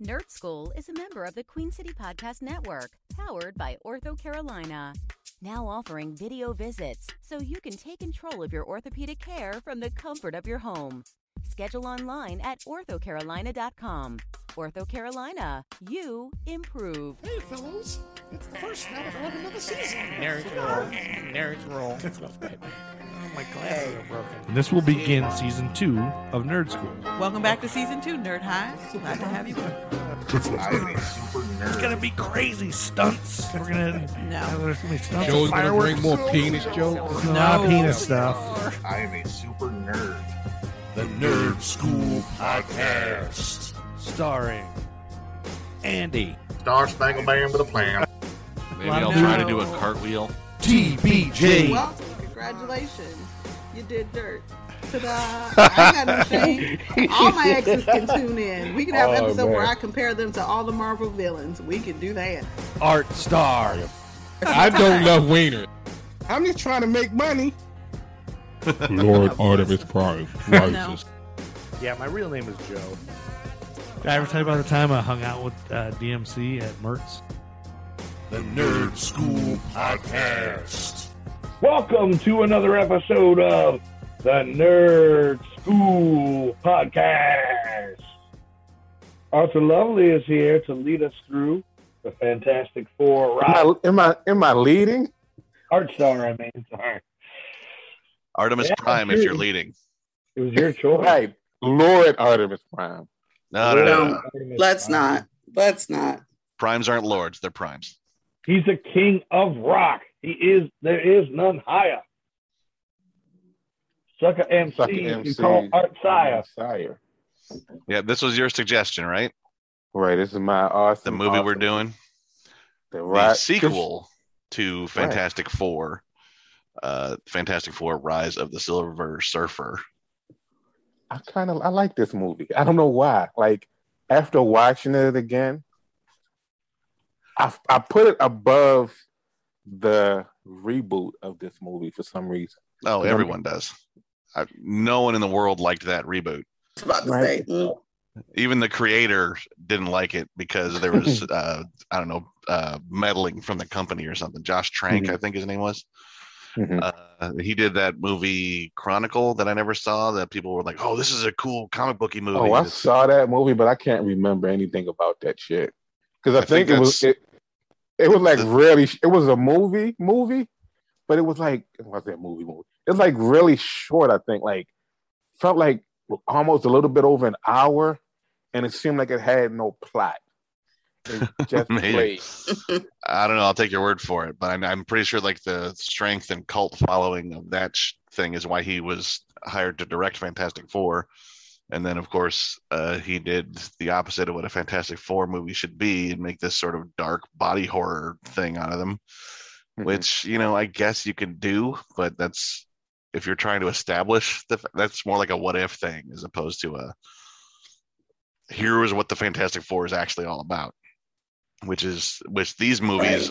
Nerd Skool is a member of the Queen City Podcast Network, powered by OrthoCarolina. Now offering video visits so you can take control of your orthopedic care from the comfort of your home. Schedule online at orthocarolina.com. OrthoCarolina, you improve. Hey, fellows. It's the first snap of another season. Nerds roll. Nerds roll. My glasses are broken. This will begin season two of Nerd Skool. Welcome back to season two, Nerd High. Glad to have you. It's gonna be crazy stunts. We're gonna No. there's gonna be stunts. Joe's gonna bring more penis jokes. There's a lot No. penis stuff. I am a super nerd. The Nerd Skool Podcast. Starring Andy, Star Spangled Band with a plan. Maybe Lot I'll of try to do a cartwheel. TBJ, Welcome. Congratulations. You did dirt. Ta-da. I got no shame. All my exes can tune in. We can have an Oh, episode where. I compare them to all the Marvel villains. We can do that. Artstar, I don't love Wiener. I'm just trying to make money. Lord Artemis Prime rises. Yeah, my real name is Joe. Did I ever tell you about the time I hung out with uh, DMC at Mertz? The Nerd Skool Podcast. Welcome to another episode of the Nerd Skool Podcast. Arthur Lovely is here to lead us through the Fantastic Four. Am I, am I am I leading? Artstar, I mean, sorry. Artemis Yeah, Prime, if you're leading. It was your choice. Right, Lord Artemis Prime. No, no, no, no, Lord no. Artemis Let's Prime. not. Let's not. Primes aren't lords; they're primes. He's the king of rock. He is. There is none higher. Sucker MC. Sucker MC You call Art Sire. Sire. Yeah, this was your suggestion, right? Right, this is my awesome. The movie we're doing, The, the sequel to Fantastic Four, uh, Fantastic Four: Rise of the Silver Surfer. I kind of I like this movie. I don't know why. Like after watching it again, I I put it above the reboot of this movie for some reason. Oh, everyone does. I, no one in the world liked that reboot. I was about to Right. say. mm. Even the creator didn't like it because there was, uh, I don't know, uh, meddling from the company or something. Josh Trank, Mhm. I think his name was. Mhm. Uh, he did that movie Chronicle that I never saw. That people were like, "Oh, this is a cool comic booky movie." Oh, I This- saw that movie, but I can't remember anything about that shit. Because I, I think think, it was it, it was like really it was a movie movie, but it was like what's that movie movie? It was like really short. I think like felt like almost a little bit over an hour, and it seemed like it had no plot. Just played. I don't know. I'll take your word for it, but I'm, I'm pretty sure like the strength and cult following of that sh- thing is why he was hired to direct Fantastic Four. And then, of course, uh, he did the opposite of what a Fantastic Four movie should be and make this sort of dark body horror thing out of them, Mhm. which, you know, I guess you can do, but that's if you're trying to establish the, that's more like a what if thing as opposed to a here is what the Fantastic Four is actually all about, which is which these movies,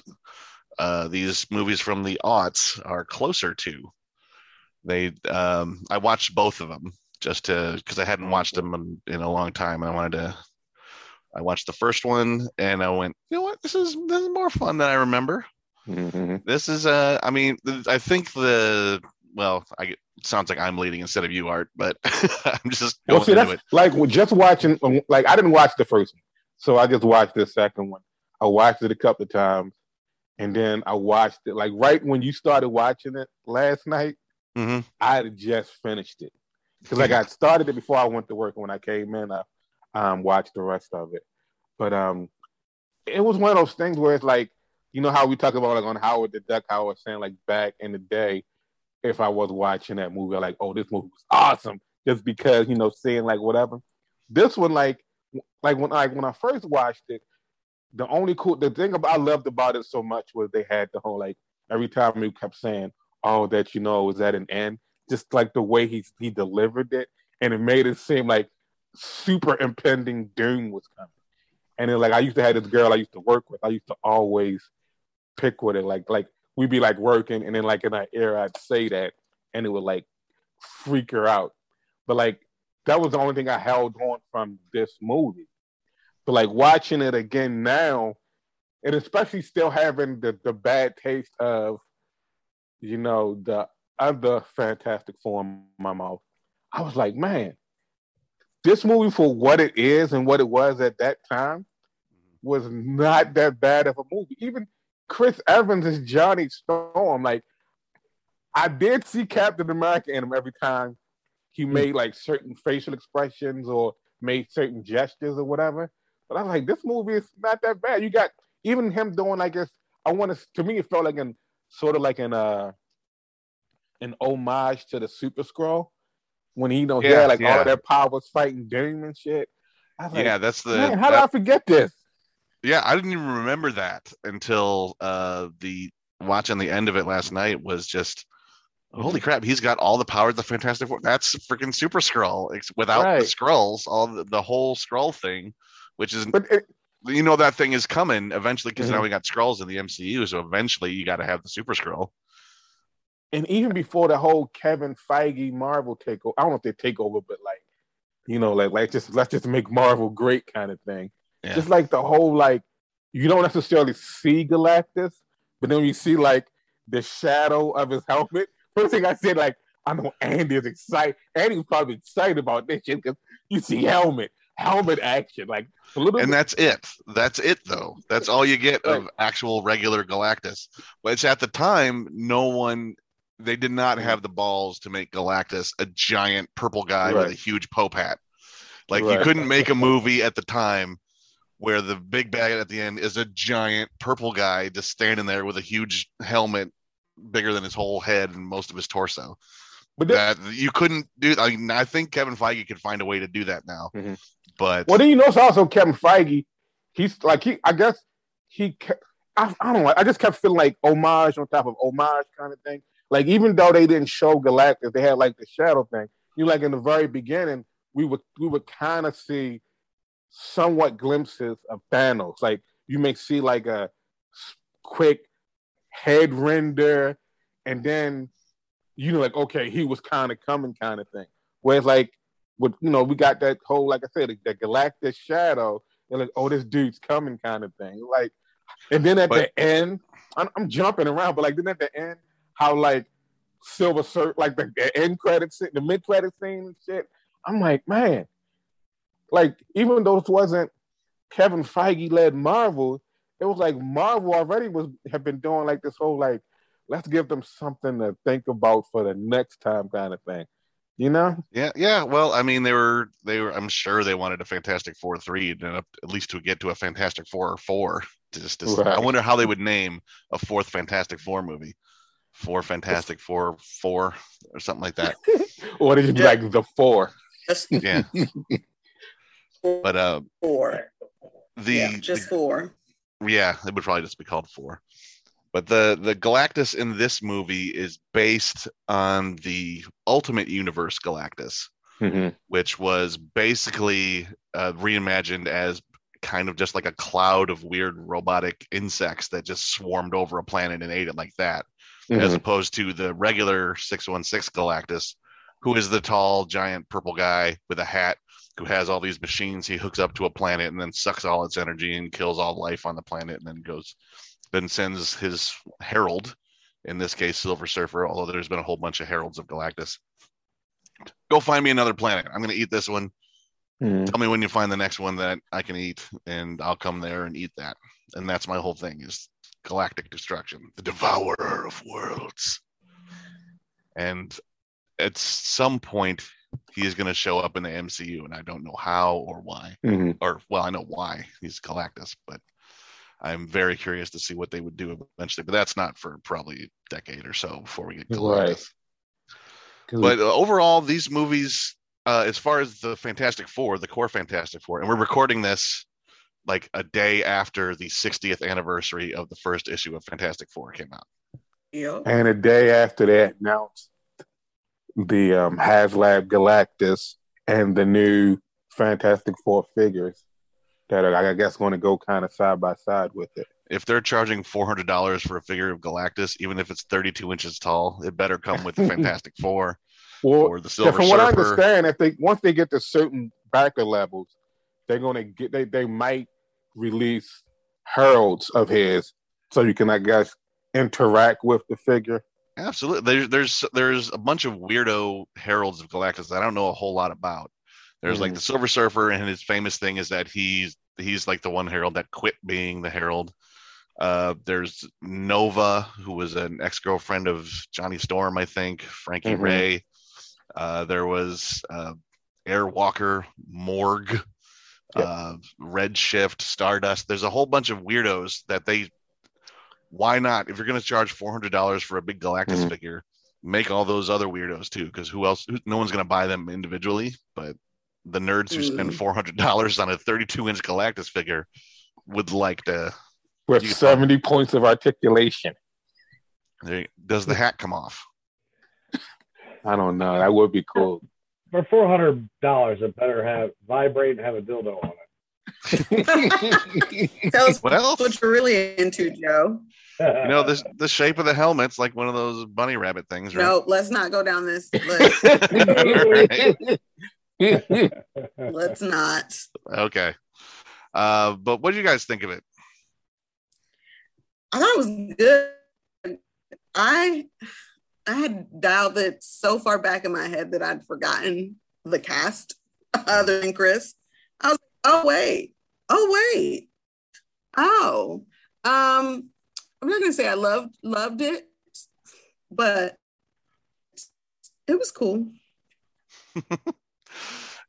uh, these movies from the aughts are closer to. They, um, I watched both of them just to because I hadn't watched them in, in a long time, I wanted to. I watched the first one, and I went, you know what, this is this is more fun than I remember. Mhm. This is, uh, I mean, I think the well, I it sounds like I'm leading instead of you, Art, but I'm just going Well, see, that's it. like just watching. um, Like I didn't watch the first one, so I just watched the second one. I watched it a couple of times, and then I watched it like right when you started watching it last night. hmm I had just finished it because I got started it before I went to work. And when I came in, I um, watched the rest of it. But um, it was one of those things where it's like, you know how we talk about like on Howard the Duck, how I was saying like back in the day, if I was watching that movie, I'm like, oh, this movie was awesome, just because you know seeing like whatever. This one, like, like when like when I first watched it, the only cool the thing about I loved about it so much was they had the whole like every time he kept saying, "Oh, that you know was at an end," just like the way he he delivered it, and it made it seem like super impending doom was coming. And then like I used to have this girl I used to work with, I used to always pick with it, like like we'd be like working, and then like in our ear I'd say that, and it would like freak her out. But like that was the only thing I held on from this movie. But like watching it again now, and especially still having the, the bad taste of, you know, the other Fantastic Four in my mouth, I was like, man, this movie for what it is and what it was at that time was not that bad of a movie. Even Chris Evans as Johnny Storm, like I did see Captain America in him every time he made like certain facial expressions or made certain gestures or whatever. But I was like, this movie is not that bad. You got even him doing like this. I want to. To me, it felt like an sort of like an uh an homage to the Super Skrull when he you know he Yeah, had like all yeah. of their powers fighting Doom and shit. I was like, yeah, that's the. man, how that- did I forget this? Yeah, I didn't even remember that until uh the watching the end of it last night was just Mm-hmm. holy crap, he's got all the power of the Fantastic Four. That's freaking Super. It's without the Skrulls, all the, the whole Skrull thing, which is But it, you know that thing is coming eventually because now Mhm. we got Skrulls in the MCU, so eventually you got to have the Super Skrull. And even before the whole Kevin Feige Marvel takeover, I don't know if they take over, but like, you know, like like just let's just make Marvel great kind of thing. Yeah. Just like the whole like, you don't necessarily see Galactus, but then you see like the shadow of his helmet. First thing I said, like, I know Andy is excited. Andy was probably excited about this shit because you see helmet, helmet action, like a little. And bit, that's it. That's it, though. That's all you get of actual regular Galactus. But it's at the time, no one, they did not have the balls to make Galactus a giant purple guy with a huge Pope hat. Like you couldn't make a movie at the time where the big bad at the end is a giant purple guy just standing there with a huge helmet bigger than his whole head and most of his torso. but then, That you couldn't do. I mean, I think Kevin Feige could find a way to do that now, Mhm. but Well, then you know it's also Kevin Feige. He's like he. I guess he. I, I don't know. I just kept feeling like homage on top of homage kind of thing. Like even though they didn't show Galactus, they had like the shadow thing. You know, like in the very beginning, we would we would kind of see somewhat glimpses of Thanos. Like you may see like a quick head render, and then you know, like okay, he was kind of coming, kind of thing. Whereas like with you know, we got that whole like I said, the, the Galactus shadow, and like oh, this dude's coming, kind of thing. Like, and then at But- the end, I'm, I'm jumping around, but like then at the end, how like Silver Sur like the, the end credits, the mid credit scene and shit. I'm like, man, like even though this wasn't Kevin Feige led Marvel, it was like Marvel already was have been doing like this whole like let's give them something to think about for the next time kind of thing. You know? Yeah, yeah. Well, I mean, they were they were. I'm sure they wanted a Fantastic Four three, and at least to get to a Fantastic Four or four. Just, to- I wonder how they would name a fourth Fantastic Four movie. Four Fantastic Four four or something like that. Or did you be Yeah. like the four? Just Yeah, but uh, four. the yeah, just four. yeah, it would probably just be called four. But the the Galactus in this movie is based on the Ultimate Universe Galactus. Mhm. which was basically uh, reimagined as kind of just like a cloud of weird robotic insects that just swarmed over a planet and ate it like that, as Mhm. opposed to the regular 616 Galactus, who is the tall, giant purple guy with a hat who has all these machines he hooks up to a planet and then sucks all its energy and kills all life on the planet and then goes, then sends his herald, in this case, Silver Surfer, although there's been a whole bunch of heralds of Galactus go find me another planet. I'm going to eat this one. Mhm. Tell me when you find the next one that I can eat, and I'll come there and eat that. And that's my whole thing is galactic destruction, the devourer of worlds. And at some point, he is going to show up in the MCU, and I don't know how or why. Mhm. Or, well, I know why he's Galactus, but I'm very curious to see what they would do eventually. But that's not for probably a decade or so before we get Galactus. Right. But overall, these movies, uh, as far as the Fantastic Four, the core Fantastic Four, and we're recording this like a day after the 60th anniversary of the first issue of Fantastic Four came out. Yep. And a day after that announced the um, HasLab Galactus and the new Fantastic Four figures that are, I guess, going to go kind of side by side with it. If they're charging $400 for a figure of Galactus, even if it's 32 inches tall, it better come with the Fantastic Four Well, or the yeah, Silver from what I understand, if they once they get to certain backer levels, they're gonna get they they might release heralds of his so you can I guess interact with the figure. Absolutely. There's there's there's a bunch of weirdo heralds of Galactus that I don't know a whole lot about. There's like Mhm. the Silver Surfer, and his famous thing is that he's he's like the one herald that quit being the herald. Uh, there's Nova, who was an ex girlfriend of Johnny Storm, I think. Frankie Mhm. Raye. Uh, there was uh, Airwalker, Morg, Yep. uh, Redshift, Stardust. There's a whole bunch of weirdos that they. Why not? If you're going to charge four hundred dollars for a big Galactus Mhm. figure, make all those other weirdos too. Because who else? Who, no one's going to buy them individually, but the nerds who spend Mm. four hundred dollars on a 32 inch Galactus figure would like to. With You- 70 points of articulation. They, does the hat come off? I don't know. That would be cool. For four hundred dollars, it better have vibrate and have a dildo on Tell us Well, what you're really into, Joe. you know this the shape of the helmet's like one of those bunny rabbit things, right? No, let's not go down this list. Right. let's not. Okay. Uh, but what do you guys think of it? I thought it was good. I I had dialed it so far back in my head that I'd forgotten the cast other than Chris. I was like, oh wait, oh wait, oh. Um, I'm not gonna say I loved loved it, but it was cool.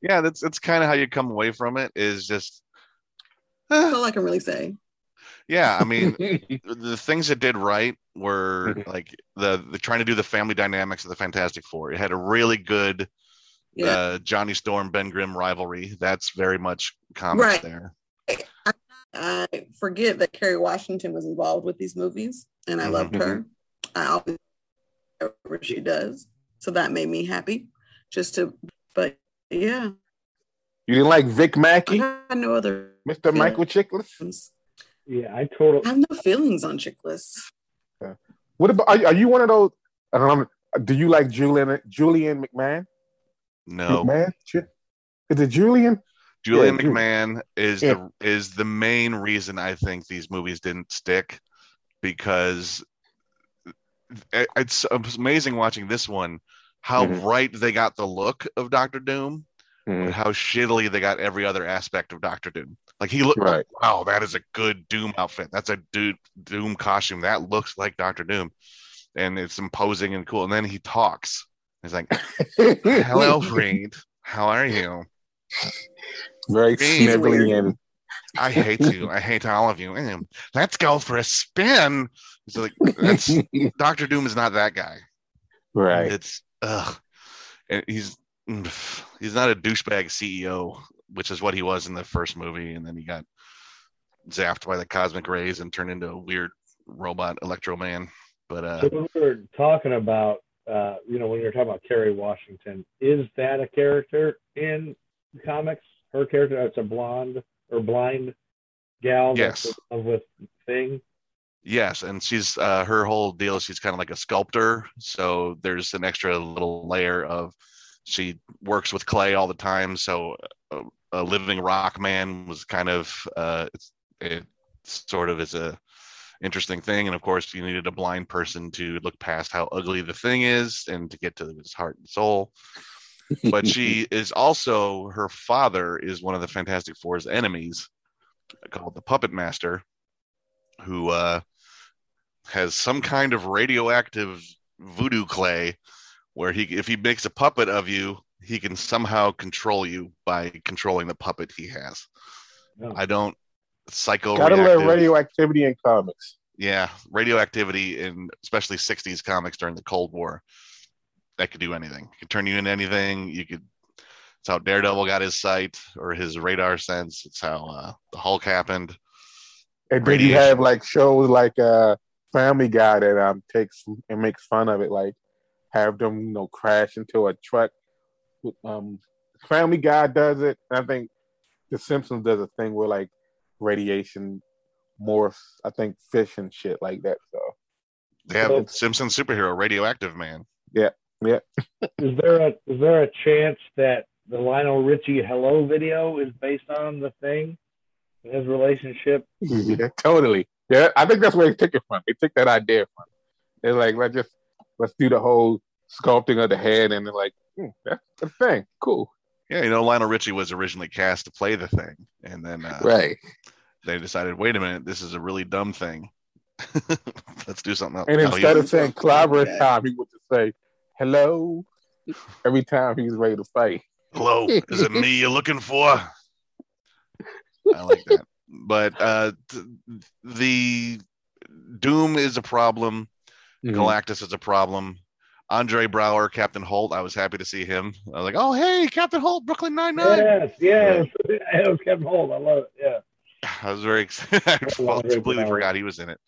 Yeah, that's that's kind of how you come away from it. Is just That's all I can really say. Yeah. I mean, the things it did right were like the the trying to do the family dynamics of the Fantastic Four. It had a really good Yeah. uh, Johnny Storm Ben Grimm rivalry. That's very much comics Right. there. I forget that Kerry Washington was involved with these movies, and I loved her. I always whatever she does, so that made me happy. Just to, but yeah, You didn't like Vic Mackey, had no other. Mr. Michael Chiklis? Feelings. yeah, I totally. I have no feelings on Chiklis. What about are, are you one of those? I don't. Do you like Julian Julian McMahon? No, McMahon? Is it Julian? Julian Yeah, McMahon is Yeah. the is the main reason I think these movies didn't stick because it- it's amazing watching this one how Mhm. right they got the look of Doctor Doom, But how shittily they got every other aspect of Doctor Doom. Like he looked, Right. wow, that is a good Doom outfit. That's a dude Doom costume. That looks like Doctor Doom, and it's imposing and cool. And then he talks. He's like, "Hello, Reed. How are you?" Very He's snivelly and I hate you. I hate all of you. Mm, Let's go for a spin. So like, that's Doctor Doom is not that guy. right. It's ugh, and he's mm, he's not a douchebag CEO, which is what he was in the first movie, and then he got zapped by the cosmic rays and turned into a weird robot Electro Man. But uh, So when we were talking about, uh, you know, when you're talking about Kerry Washington, is that a character in comics? Her character, it's a blonde or blind gal Yes. with Thing. Yes, and she's uh, her whole deal. She's kind of like a sculptor, so there's an extra little layer of she works with clay all the time. So a, a living rock man was kind of uh, it's it sort of is a interesting thing. And of course, you needed a blind person to look past how ugly the thing is and to get to his heart and soul. But she is also her father is one of the Fantastic Four's enemies, called the Puppet Master, who uh, has some kind of radioactive voodoo clay where he if he makes a puppet of you he can somehow control you by controlling the puppet he has. No. i don't psycho Gotta love radioactivity in comics. yeah radioactivity in especially 60s comics during the cold war. That could do anything. It could turn you into anything. You could it's how daredevil got his sight or his radar sense. It's how uh, the hulk happened. And then you have like shows like uh Family Guy that um takes and makes fun of it, like have them, you know, crash into a truck. Um Family Guy does it. and I think The Simpsons does a thing where like radiation morphs, I think fish and shit like that. So they have So- simpson superhero radioactive man Yeah, yeah. Is there a is there a chance that the Lionel Richie "Hello" video is based on the thing, his relationship. Yeah, totally. Yeah, I think that's where they took it from. They took that idea from. They're like, let's just let's do the whole sculpting of the head, and they're like, hmm, that's the thing. Cool. Yeah, you know, Lionel Richie was originally cast to play the thing, and then uh, Right. they decided, wait a minute, this is a really dumb thing. Let's do something else. And instead he- of saying clobber time, he would just say hello every time he's ready to fight. Hello, is it me you're looking for? I like that. But uh, th- the Doom is a problem. Mhm. Galactus is a problem. Andre Braugher, Captain Holt. I was happy to see him. I was like, oh hey, Captain Holt, Brooklyn Nine Nine. Yes, yes, it was Captain Holt. I love it. Yeah. I was very excited. I Andre completely Braugher. forgot he was in it.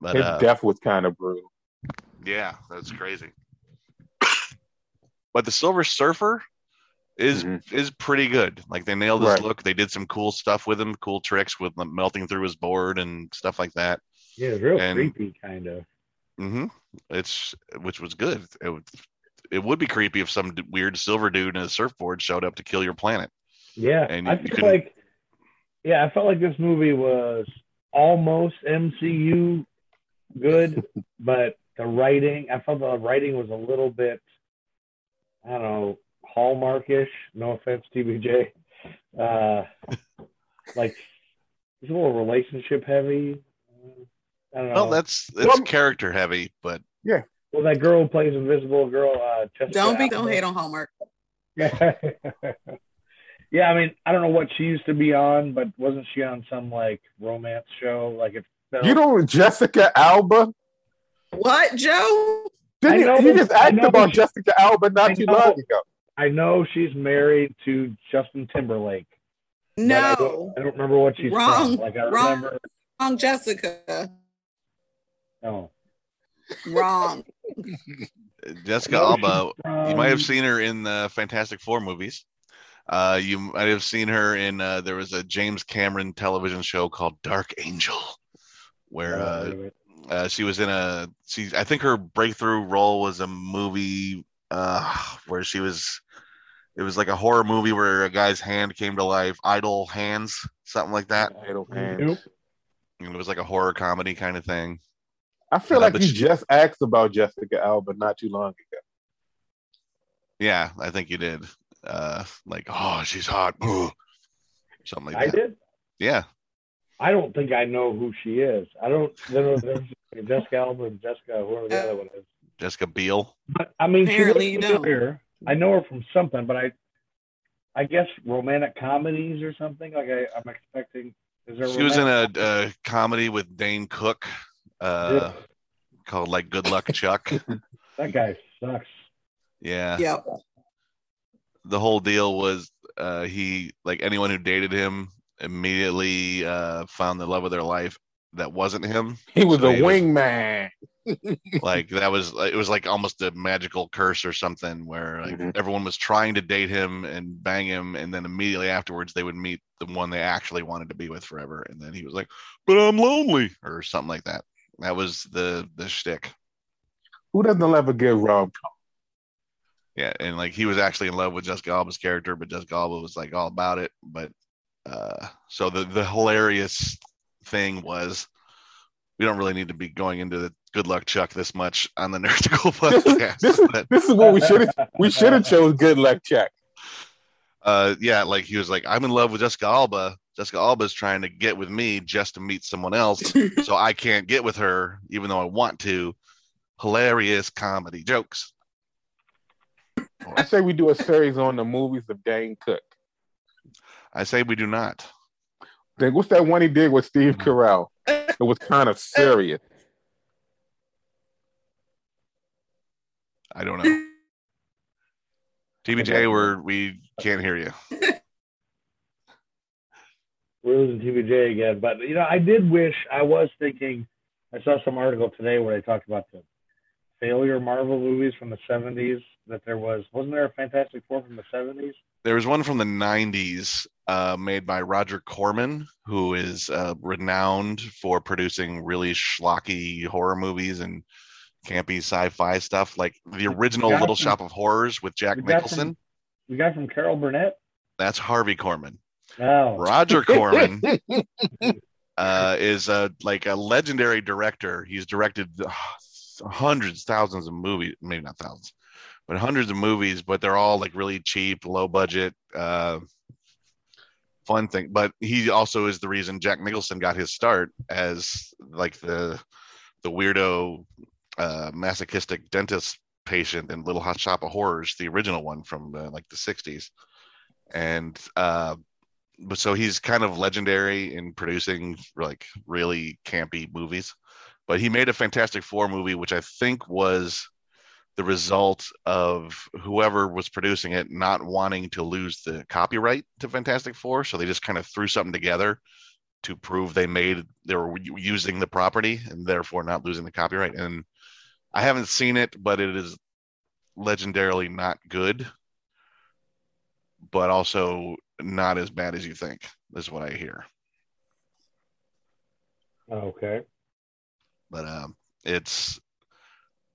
But His uh, death was kind of brutal. Yeah, that's crazy. but the Silver Surfer is is pretty good. Like they nailed his Mm-hmm. Right. look. They did some cool stuff with him, cool tricks with him melting through his board and stuff like that. Yeah, it was real And- creepy, kind of. Hmm It's which was good. It would it would be creepy if some weird silver dude in a surfboard showed up to kill your planet. Yeah, And I you feel like, yeah, I felt like this movie was almost MCU good, but the writing, I felt the writing was a little bit, I don't know, hallmarkish. No offense, TBJ. Uh, like it's a little relationship heavy. I know. Well, that's it's character heavy, but yeah. Well, that girl who plays Invisible Girl. Uh, Jessica Don't be don't hate on Hallmark. yeah, I mean, I don't know what she used to be on, but wasn't she on some like romance show? Like if felt, You know Jessica Alba? What, Joe? Didn't I you, you just I asked about she- Jessica Alba not I too long ago. I know she's married to Justin Timberlake. but I No, don't, I don't remember what she's wrong. from. Like I wrong, remember. wrong, Jessica. No. Wrong. Jessica No, Alba, she's you might have seen her in the Fantastic Four movies. Uh, you might have seen her in uh, there was a James Cameron television show called Dark Angel, where uh, uh, she was in a she I think her breakthrough role was a movie uh, where she was it was like a horror movie where a guy's hand came to life, idle hands, something like that. Idle hands. Nope. And it was like a horror comedy kind of thing. I feel like you she- just asked about Jessica Alba not too long ago. Yeah, I think you did. Uh, like, oh, she's hot. Ugh. Something like I that. I did. Yeah. I don't think I know who she is. I don't know if there's Jessica Alba and Jessica, whoever the other one is. Jessica Biel. But I mean, she Apparently looks you don't. I know her from something, but I, I guess romantic comedies or something. Like I, I'm expecting. Is there? She was in a, a comedy with Dane Cook uh, called like Good Luck Chuck. That guy sucks. Yeah. Yep. The whole deal was uh, he like anyone who dated him immediately uh, found the love of their life that wasn't him. He was So a wingman. like that was it was like almost a magical curse or something where like Mhm. everyone was trying to date him and bang him and then immediately afterwards they would meet the one they actually wanted to be with forever and then he was like but i'm lonely or something like that that was the the shtick Who doesn't love a good rom com? yeah and like he was actually in love with jessica alba's character but jessica alba was like all about it but uh so the the hilarious thing was we don't really need to be going into the good luck chuck this much on the nerd skool podcast This is but this is what we should have we should have chose good luck Chuck. uh yeah like he was like i'm in love with jessica alba jessica alba's trying to get with me just to meet someone else so i can't get with her even though i want to hilarious comedy jokes I say we do a series on the movies of Dane Cook. i say we do not Then what's that one he did with Steve mm-hmm. Carell? It was kind of serious. i don't know tbj we're we can't hear you We're losing TBJ again, but you know, I did wish I was thinking. I saw some article today where they talked about the failure Marvel movies from the '70s. That there was wasn't there a Fantastic Four from the '70s? there was one from the 90s uh, made by roger corman who is uh, renowned for producing really schlocky horror movies and campy sci-fi stuff like the original little some- shop of horrors with jack nicholson some- The guy from Carol Burnett. That's Harvey Korman. Oh, Roger Corman uh, is a like a legendary director. He's directed uh, hundreds, thousands of movies, maybe not thousands, but hundreds of movies. But they're all like really cheap, low budget, uh, fun thing. But he also is the reason Jack Nicholson got his start as like the the weirdo, uh, masochistic dentist patient in Little Hot Shop of Horrors, the original one from uh, like the '60s, and. Uh, so he's kind of legendary in producing like really campy movies. But he made a Fantastic Four movie, which I think was the result of whoever was producing it not wanting to lose the copyright to Fantastic Four. So they just kind of threw something together to prove they made they were using the property and therefore not losing the copyright. And I haven't seen it, but it is legendarily not good, but also not as bad as you think. Is what I hear. okay. But um, it's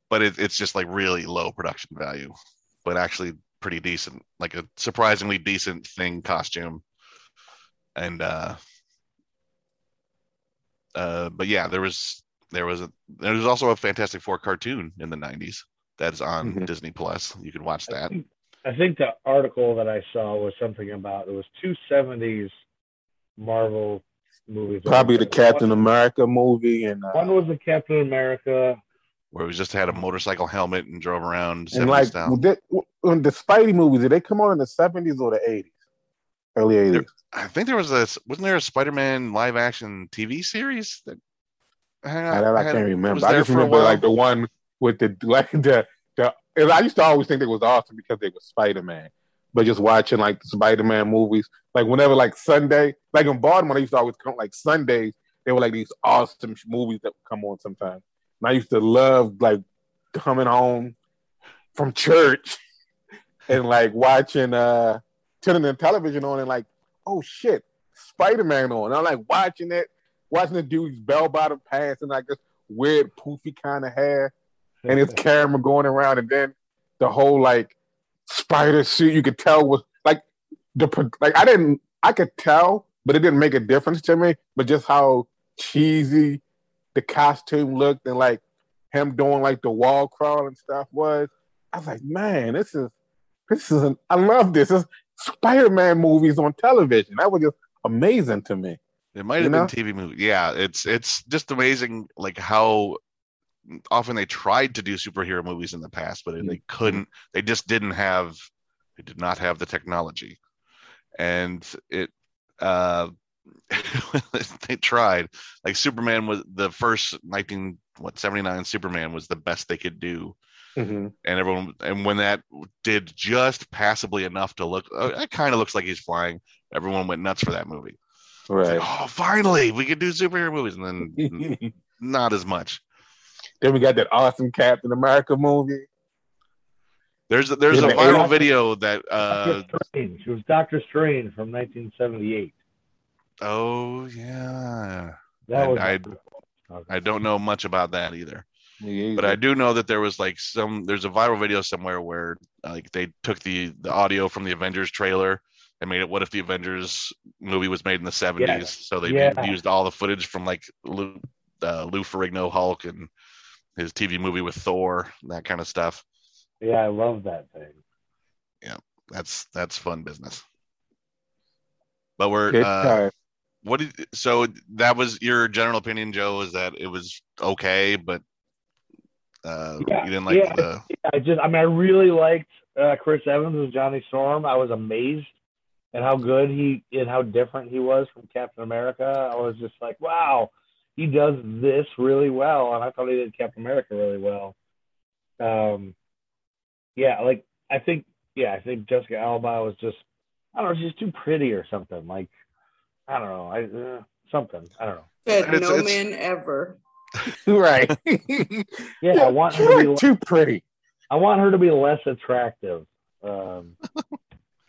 but it, it's just like really low production value, but actually pretty decent, like a surprisingly decent thing costume. And uh, uh, but yeah, there was there was a there was also a Fantastic Four cartoon in the '90s that's on Mhm. Disney Plus. You can watch that. I think the article that I saw was something about it was two seventies Marvel movies. Probably the Captain America movie and uh, One was the Captain America. Where he just had a motorcycle helmet and drove around. and like style. did, when the Spidey movies, did they come out in the seventies or the eighties? Early eighties. I think there was a wasn't there a Spider-Man live action TV series that I, had- I had- can't was remember. I just remember like the one with the like the the. And I used to always think it was awesome because they were Spider Man. But just watching like Spider Man movies, like whenever like Sunday, like in Baltimore, I used to always come like Sundays. They were like these awesome movies that would come on sometimes. And I used to love like coming home from church and like watching uh turning the television on and like, oh shit, Spider Man on. And I'm like watching it, watching the dude's bell bottom pants and like this weird poofy kind of hair and his camera going around and then the whole like spider suit you could tell was like the like I didn't I could tell, but it didn't make a difference to me. But just how cheesy the costume looked and like him doing like the wall crawl and stuff was, I was like, man, this is this is an, I love this. This Spider-Man movies on television. That was just amazing to me. It might You have know? been TV movie. Yeah, it's it's just amazing like how often they tried to do superhero movies in the past, but Mm-hmm. they couldn't. They just didn't have. They did not have the technology, and it. uh they tried. Like Superman was the first nineteen what seventy nine Superman was the best they could do, Mhm. and everyone and when that did just passably enough to look, uh, it kind of looks like he's flying. Everyone went nuts for that movie. Right. like, oh, finally, we could do superhero movies, and then not as much. Then we got that awesome Captain America movie. There's a, there's a viral era- video that uh Doctor Strange. It was Doctor Strange from 1978. oh yeah. That was I I don't know much about that either. Yeah, But I do know that there was like some there's a viral video somewhere where like they took the the audio from the Avengers trailer and made it what if the Avengers movie was made in the 70s Yeah. so they Yeah. used all the footage from like Lou, uh, Lou Ferrigno Hulk and his TV movie with Thor that kind of stuff. Yeah, I love that thing. Yeah, that's that's fun business. But we're Good uh, time. what did so that was your general opinion, Joe, is that it was okay, but uh Yeah, you didn't like yeah. the I just, I mean, I really liked uh, Chris Evans as Johnny Storm. I was amazed at how good he and how different he was from Captain America. I was just like, wow, he does this really well, and I thought he did Captain America really well. Um, yeah, like I think, yeah, I think Jessica Alba was just, I don't know, she's too pretty or something. Like, I don't know, I uh, something, I don't know. Said It's- no it's- man ever. right. Yeah, I want her to be, too pretty. I want her to be less attractive. Um,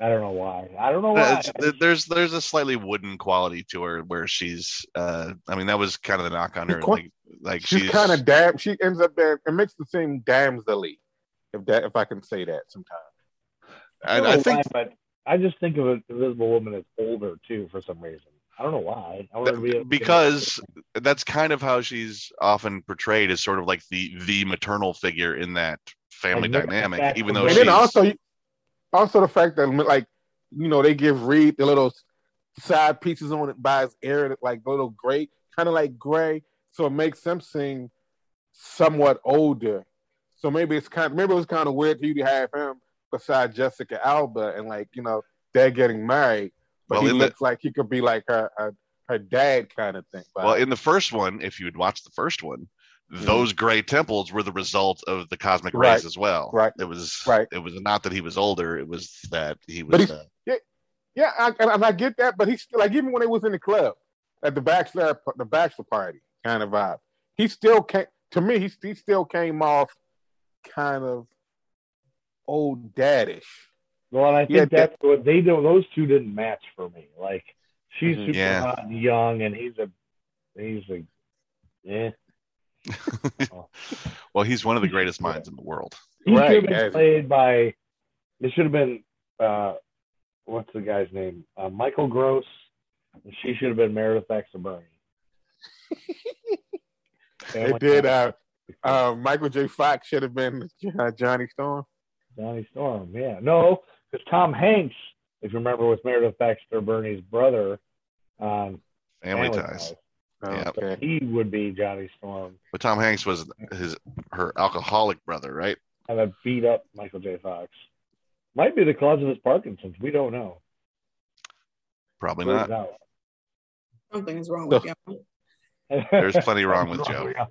I don't know why. I don't know why. It's- there's there's a slightly wooden quality to her where she's uh I mean that was kind of the knock on her Quite- like like She's, she's, kind of damn. She ends up being. It makes the seem damselly, if that if I can say that sometimes. I, And don't I think why, but I just think of Invisible Woman as older too for some reason. I don't know why. I want to be able to- because that's kind of how she's often portrayed as sort of like the the maternal figure in that family And look at dynamic, that even though and she's then also, also the fact that like you know they give Reed the little side pieces on it by his ear, like little gray, kind of like gray, so it makes him seem somewhat older. So maybe it's kind, maybe it was kind of weird for you to have him beside Jessica Alba, and like you know they're getting married, but Well, he in the- looks like he could be like her her, her dad kind of thing. well in the first one, if you had watched the first one, those gray temples were the result of the cosmic rays Mm-hmm. Right. as well. Right. It was Right. It was not that he was older; it was that he was. But he's- uh, Yeah, I, and and I get that, but he's still like even when he was in the club at the bachelor the bachelor party kind of vibe, he still came to me. He, he still came off kind of old daddish. Well, and I think Yeah, that's what they do. Those two didn't match for me. Like she's Mhm. super Yeah. hot and young, and he's a he's a yeah. well, he's one of the greatest minds in the world. He should have been yes. played by. It should have been uh, what's the guy's name? Uh, Michael Gross. And she should have been Meredith Baxter Birney. They did. Uh, uh, Michael J. Fox should have been uh, Johnny Storm. Johnny Storm. Yeah, no, because Tom Hanks, if you remember, was Meredith Baxter Birney's brother on Family ties. Yeah. Okay. He would be Johnny Storm. But Tom Hanks was his her alcoholic brother, right? And I beat up Michael J. Fox. Might be the cause of his Parkinson's. We don't know. Probably Turns not. out. Something's wrong with you. There's plenty wrong with Joe.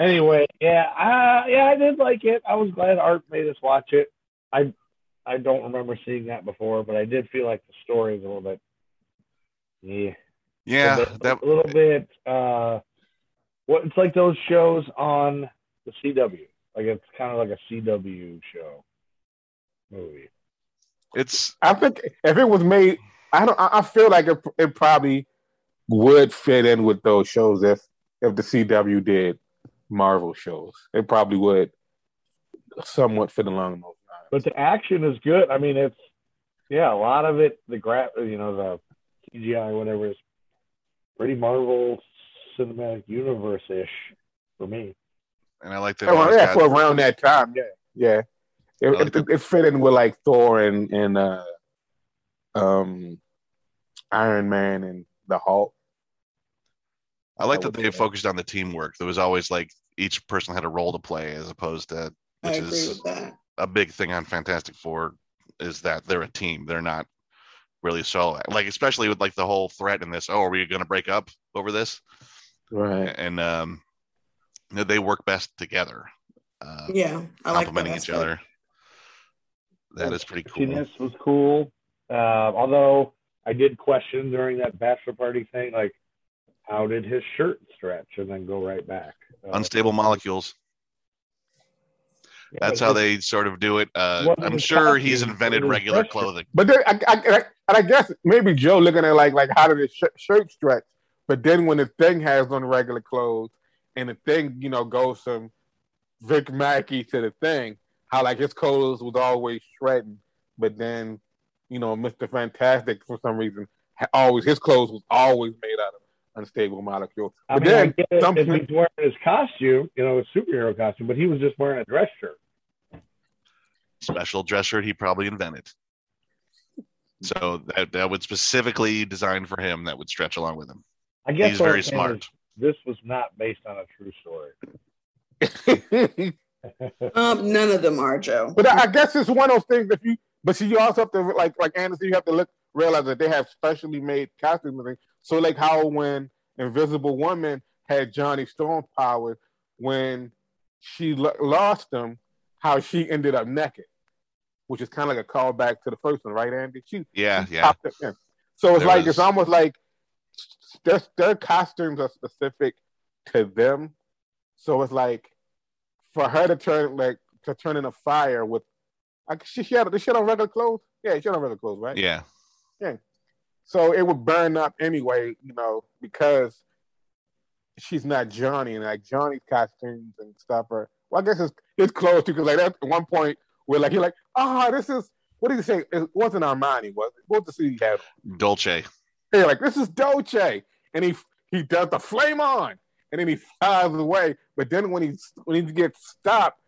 Anyway, yeah, uh, yeah, I did like it. I was glad Art made us watch it. I I don't remember seeing that before, but I did feel like the story is a little bit, yeah, Yeah, a, little bit, that a little bit. Uh, what it's like those shows on the CW. Like it's kind of like a CW show movie. it's I think if it was made, I don't. I I feel like it, it probably would fit in with those shows if if the CW did Marvel shows. It probably would somewhat fit along those lines. But the action is good. I mean, it's yeah, a lot of it. The gra, you know, the CGI, whatever, is pretty Marvel Cinematic Universe ish for me. and I like that. Oh, yeah, for around that time, yeah, yeah. It, like it, it fit in with like Thor and and uh, um, Iron Man and the Hulk. I like I that they focused on the teamwork. There was always like each person had a role to play, as opposed to which is a big thing on Fantastic Four is that they're a team. They're not really so Like especially with like the whole threat in this. Oh, are we going to break up over this? Right. And um, you know, they work best together, uh, Yeah, I like that complimenting each aspect. other. That is pretty cool. this was cool. Uh, although I did question during that bachelor party thing, like, how did his shirt stretch and then go right back? Uh, Unstable molecules. That's how they sort of do it. Uh, I'm sure he's invented regular clothing. But then, I, I, I, and I guess maybe Joe looking at like like how did his sh- shirt stretch? But then when the thing has on regular clothes and the thing you know goes from Vic Mackey to the thing, how like his clothes was always shredding, but then you know Mister Fantastic for some reason always his clothes was always made out of unstable molecules. I But mean, I then get it some if he's wearing his costume, you know, his superhero costume, but he was just wearing a dress shirt. Special dress shirt he probably invented. So that that would specifically designed for him that would stretch along with him. I guess He's very smart. is This was not based on a true story. Um, none of them are Joe. But I I guess it's one of those things. If you, but see, you also have to like like Anderson, you have to look realize that they have specially made costumes. and. So like how when Invisible Woman had Johnny Storm powers, when she lo- lost them, how she ended up naked, which is kind of like a callback to the first one, right, Andy? She Yeah, she yeah. So it's There like was- it's almost like their their costumes are specific to them. So it's like for her to turn like to turn in a fire with like she, she had she had on regular clothes? Yeah, she had on regular clothes, right? Yeah. Yeah. So it would burn up anyway, you know, because she's not Johnny and like Johnny's costumes and stuff are well, I guess it's his clothes too, because like at one point where like you're like, ah, this is what did he say? It wasn't Armani, was it? What was the suit he had? Dolce. They're like, this is Dolce, and he he does the flame on, and then he flies away. But then when he when he gets stopped,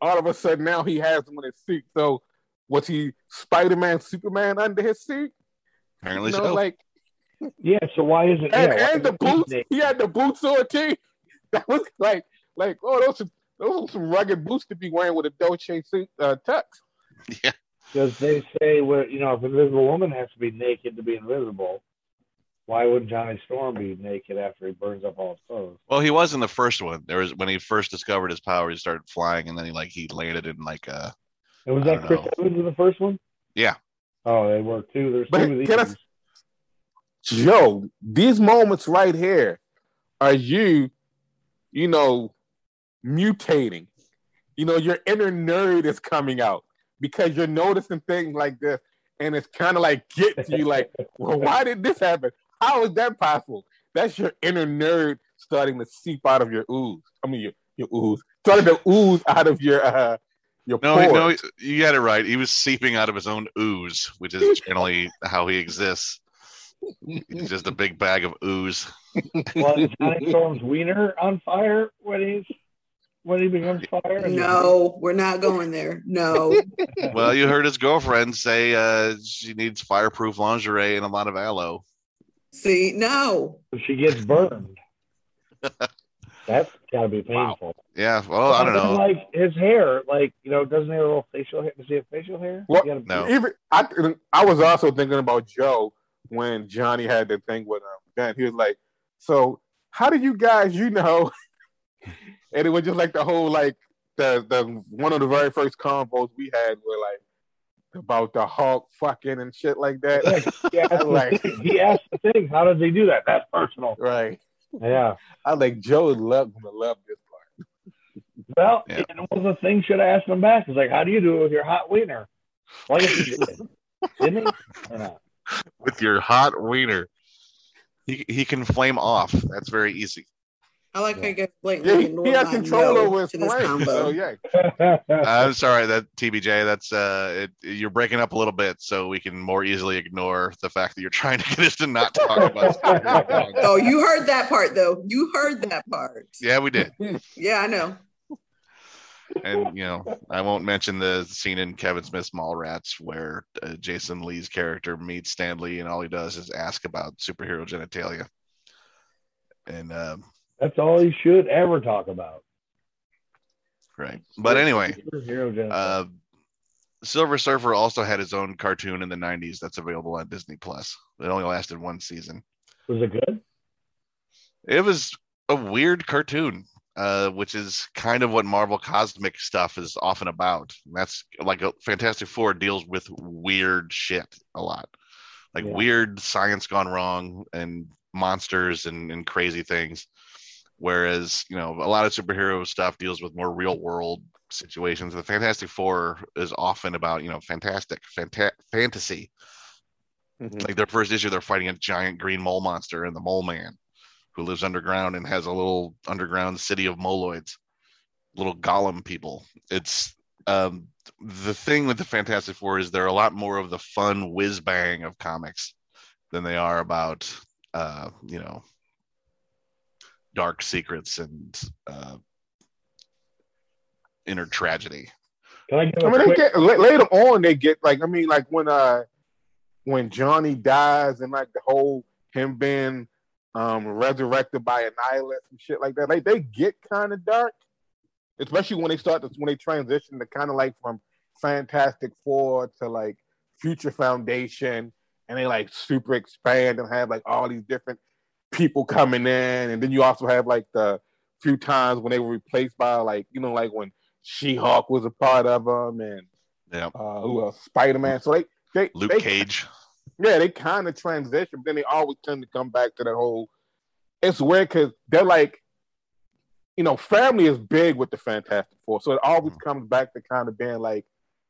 all of a sudden now he has him in his suit. So was he Spider Man, Superman under his suit? Apparently You know, so. like Yeah, so why isn't and, yeah, why and the isn't boots. He had the boots on too. That was like like oh those are, those are some rugged boots to be wearing with a Dolce suit uh, tux. Yeah. Because they say, well, you know, if Invisible Woman has to be naked to be invisible, why wouldn't Johnny Storm be naked after he burns up all his clothes? Well, he was in the first one. There was when he first discovered his power, he started flying, and then he like he landed in like a. And was I that don't Chris know. Evans in the first one? Yeah. Oh, they were too. There's But two of these. can I- Joe, these moments right here are you, you know, mutating. You know, your inner nerd is coming out because you're noticing things like this, and it's kind of like get to you, like, well, why did this happen? How is that possible? That's your inner nerd starting to seep out of your ooze. I mean, your your ooze starting to ooze out of your uh your no, pores. no, you got it right. He was seeping out of his own ooze, which is generally how he exists. He's just a big bag of ooze. Well, Johnny Storm's wiener on fire when he's when he becomes fire? No, we're not going there. No. Well, you heard his girlfriend say uh, she needs fireproof lingerie and a lot of aloe. See, no. If she gets burned, that's gotta be painful. Yeah, well, I don't know. Like his hair, like you know, doesn't he have a little facial hair? Does he have facial hair? Well, gotta- No. Even I, I was also thinking about Joe when Johnny had the thing with um, Ben. He was like, "So how do you guys, you know?" And it was just like the whole like the the one of the very first convos we had were like about the Hulk fucking and shit like that. He asked, Like- the, he asked the thing. How does he do that? That's personal. right. Yeah. I like Joe would love gonna love this part. Well, Yeah. it was the things Should have asked him back. It's like, how do you do it with your hot wiener? Well, I guess he did. Didn't he? With your hot wiener, he, he can flame off. That's very easy. I like how you guys Yeah, blatantly he, ignored he had my control no over his to this combo. So yeah, I'm sorry that TBJ. That's uh, it, you're breaking up a little bit, so we can more easily ignore the fact that you're trying to get us to not talk about. superhero Oh, you heard that part though. You heard that part. yeah, we did, Yeah, I know. and you know, I won't mention the scene in Kevin Smith's Mallrats where uh, Jason Lee's character meets Stan Lee, and all he does is ask about superhero genitalia. And um, That's all he should ever talk about. right, but anyway, Uh, Silver Surfer also had his own cartoon in the '90s that's available on Disney Plus. It only lasted one season. was it good? It was a weird cartoon, uh, which is kind of what Marvel cosmic stuff is often about. And that's like a Fantastic Four deals with weird shit a lot, like Yeah. weird science gone wrong and monsters and, and crazy things. Whereas you know a lot of superhero stuff deals with more real world situations. The Fantastic Four is often about you know fantastic, fanta- fantasy. Mhm. Like their first issue, they're fighting a giant green mole monster and the Mole Man, who lives underground and has a little underground city of moloids, little golem people. It's um, the thing with the Fantastic Four is they're a lot more of the fun whiz bang of comics than they are about uh, you know dark secrets and uh, inner tragedy. Can I give I a mean, they get later on. They get like I mean, like when uh when Johnny dies and like the whole him being um resurrected by an nihilist and shit like that. Like they get kind of dark, especially when they start to when they transition to kind of like from Fantastic Four to like Future Foundation, and they like super expand and have like all these different people coming in, and then you also have like the few times when they were replaced by like you know like when She Hulk was a part of them, and Yeah, uh, who else? Spider Man. So they they Luke they, Cage. Yeah, they kind of transition, but then they always tend to come back to that whole. It's weird because they're like, you know, family is big with the Fantastic Four, so it always comes back to kind of being like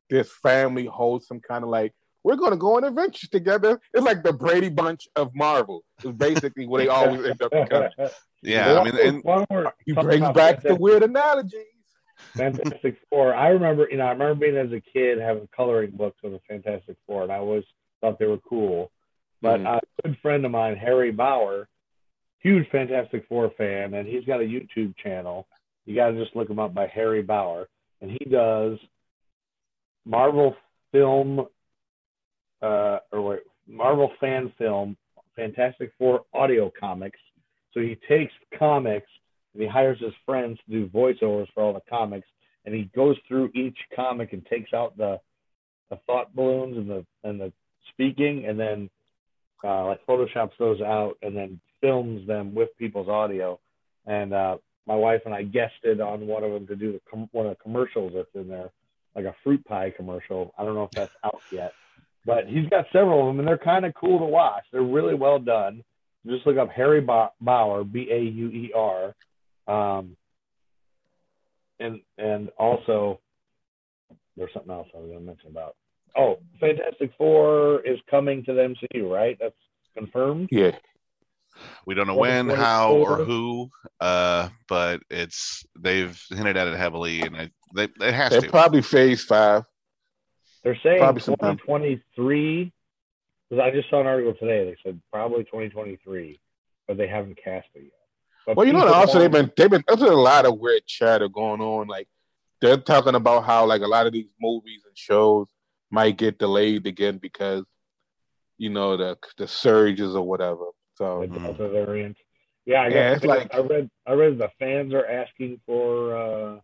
this family wholesome kind of like we're going to go on adventures together. It's like the Brady Bunch of Marvel. It's basically what they always end up becoming. Yeah, I mean, and He brings back the weird analogies. Fantastic Four. I remember, you know, I remember being as a kid having coloring books of the Fantastic Four, and I always thought they were cool. But Mhm. a good friend of mine, Harry Bauer, huge Fantastic Four fan, and he's got a YouTube channel. You got to just look him up by Harry Bauer, and he does Marvel film, uh, or wait, Marvel fan film, Fantastic Four audio comics. So he takes comics and he hires his friends to do voiceovers for all the comics, and he goes through each comic and takes out the the thought balloons and the and the speaking, and then uh, like photoshops those out and then films them with people's audio. And uh, my wife and I guested on one of them to do the com- one of the commercials that's in there, like a fruit pie commercial. I don't know if that's out yet, but he's got several of them, and they're kind of cool to watch. They're really well done. Just look up Harry Ba- Bauer, B A U E R, um, and and also there's something else I was going to mention about. Oh, Fantastic Four is coming to the MCU, right? That's confirmed. Yeah. We don't know when, how, or who, uh, but it's they've hinted at it heavily, and I, they, it has They're to. probably phase five. They're saying Probably 2023. Because I just saw an article today. They said probably 2023, but they haven't cast it yet. But Well, you know, people also they've been they've been there's been a lot of weird chatter going on. Like they're talking about how like a lot of these movies and shows might get delayed again because you know the the surges or whatever. So the Delta variant. Yeah, I Yeah, it's like- I read. I read the fans are asking for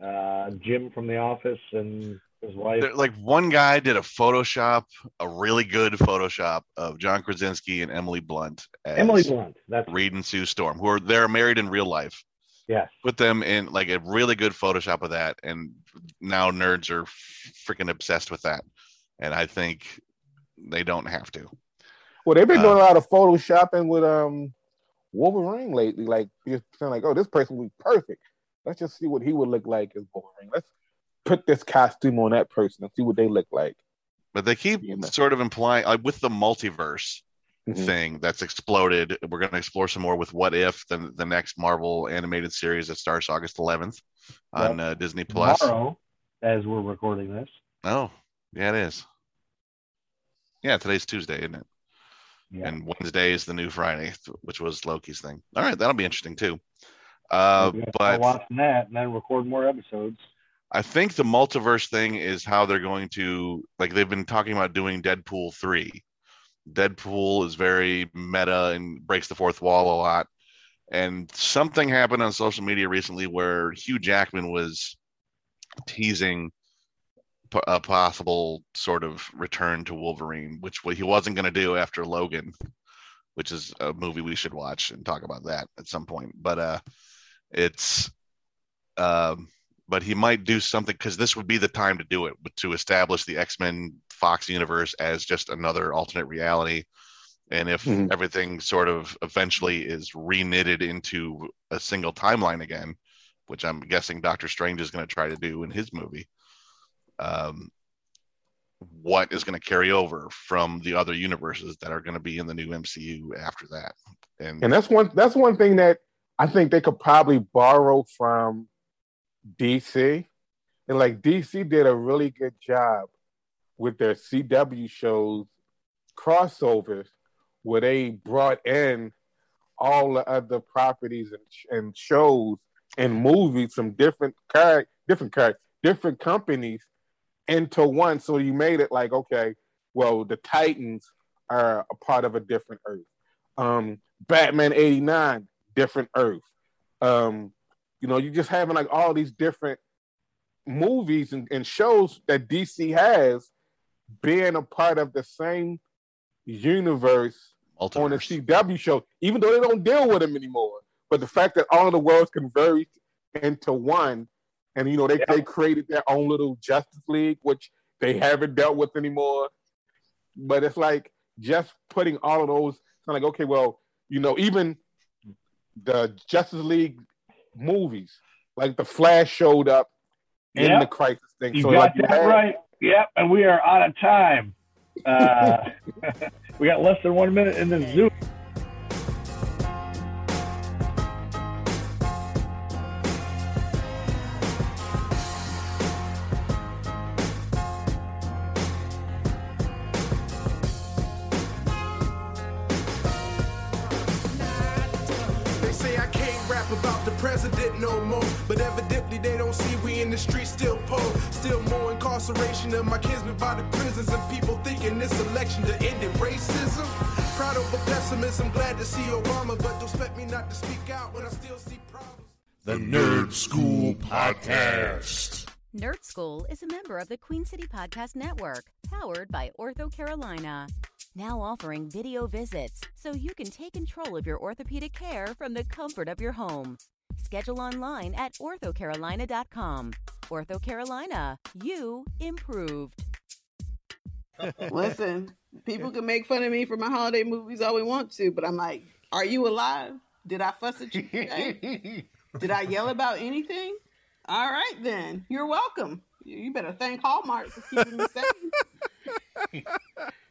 uh, uh, Jim from The Office and his wife. There- like one guy did a Photoshop, a really good Photoshop of John Krasinski and Emily Blunt as Emily Blunt. That's Reed and Sue Storm, who are they're married in real life. Yeah. Put them in like a really good Photoshop of that, and now nerds are freaking obsessed with that. And I think they don't have to. well, they've been doing a Uh, lot of photoshopping with um Wolverine lately. Like just saying like, oh, this person would be perfect. Let's just see what he would look like as Wolverine. Let's put this costume on that person and see what they look like. But they keep You know. sort of implying, like with the multiverse Mhm. thing that's exploded. We're going to explore some more with What If, the, the next Marvel animated series that starts August 11th on uh, Disney Plus. Tomorrow, as we're recording this. Oh, yeah, it is. Yeah, today's Tuesday, isn't it? Yeah. And Wednesday is the new Friday, which was Loki's thing. All right, that'll be interesting too. Uh, We're gonna start but watching that and then record more episodes. I think the multiverse thing is how they're going to like they've been talking about doing Deadpool 3. Deadpool is very meta and breaks the fourth wall a lot. And something happened on social media recently where Hugh Jackman was teasing a possible sort of return to Wolverine, which he wasn't going to do after Logan, which is a movie we should watch and talk about that at some point. But uh it's um but he might do something because this would be the time to do it to establish the x-men fox universe as just another alternate reality and if Mhm. everything sort of eventually is reknitted into a single timeline again which i'm guessing doctor strange is going to try to do in his movie um, what is going to carry over from the other universes that are going to be in the new mcu after that and, And that's one that's one thing that I think they could probably borrow from DC. And like DC did a really good job with their CW shows crossovers where they brought in all the other properties and, and shows and movies from different char- different char- different companies into one. So you made it like, okay, well, the Titans are a part of a different Earth. Um, Batman 89, different Earth. Um, you know, you're just having like all these different movies and, and shows that DC has being a part of the same universe on a CW show, even though they don't deal with them anymore. But the fact that all of the worlds converge into one, and you know, they, they created their own little Justice League, which they haven't dealt with anymore. But it's like just putting all of those kind of like, okay, well, you know, even the Justice League movies, like the Flash showed up in Yep. the Crisis thing. You so got like you that had- right. Yep, and we are out of time. Uh, we got less than one minute in the Zoom. Is a member of the Queen City Podcast Network, powered by OrthoCarolina. Now offering video visits so you can take control of your orthopedic care from the comfort of your home. Schedule online at orthocarolina.com. OrthoCarolina, you improved. Listen, people can make fun of me for my holiday movies all we want to, but I'm like, are you alive? Did I fuss at you today? Did I yell about anything? All right, then. You're welcome. You better thank Hallmark for keeping me safe.